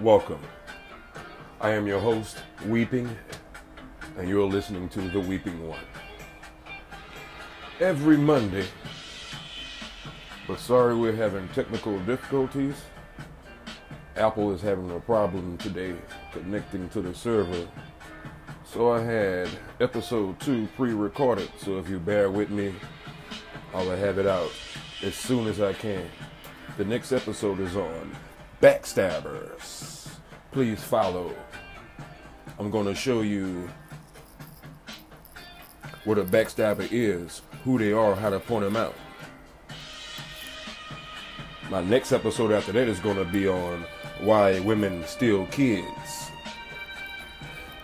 welcome. I am your host, Weeping, and you're listening to The Weeping One. Every Monday, but sorry we're having technical difficulties. Apple is having a problem today connecting to the server. So I had episode 2 pre-recorded, so if you bear with me, I'll have it out as soon as I can. The next episode is on Backstabbers. Please follow. I'm going to show you what a backstabber is, who they are, how to point them out. My next episode after that is going to be on why women steal kids.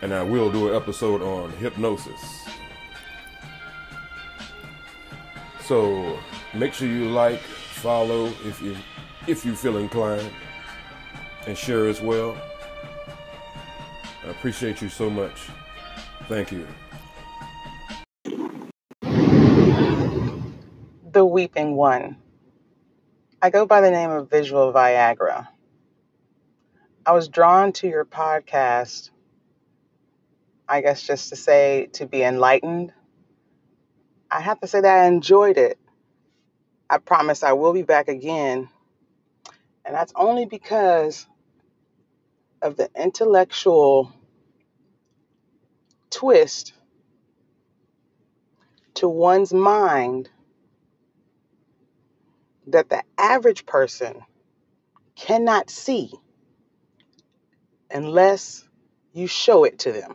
And I will do an episode on hypnosis. So make sure you like, follow if you if you feel inclined, and share as well. I appreciate you so much. Thank you. The Weeping One. I go by the name of Visual Viagra. I was drawn to your podcast, I guess just to say to be enlightened. I have to say that I enjoyed it. I promise I will be back again. And that's only because of the intellectual twist to one's mind that the average person cannot see unless you show it to them.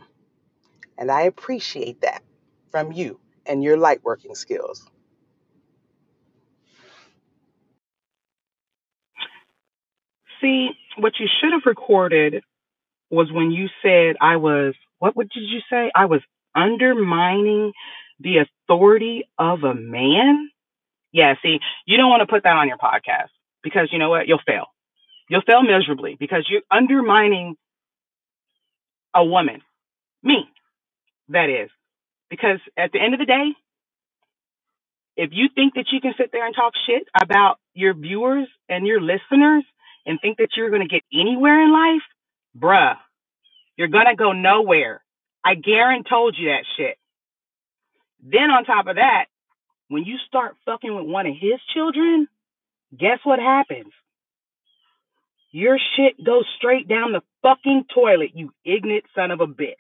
And I appreciate that from you and your light working skills. See, what you should have recorded was when you said I was, what would- did you say? I was undermining the authority of a man? Yeah, see, you don't want to put that on your podcast because you know what? You'll fail. You'll fail miserably because you're undermining a woman. Me, that is. Because at the end of the day, if you think that you can sit there and talk shit about your viewers and your listeners and think that you're going to get anywhere in life, bruh, you're going to go nowhere. I guarantee you that shit. Then on top of that, when you start fucking with one of his children, guess what happens? Your shit goes straight down the fucking toilet, you ignorant son of a bitch.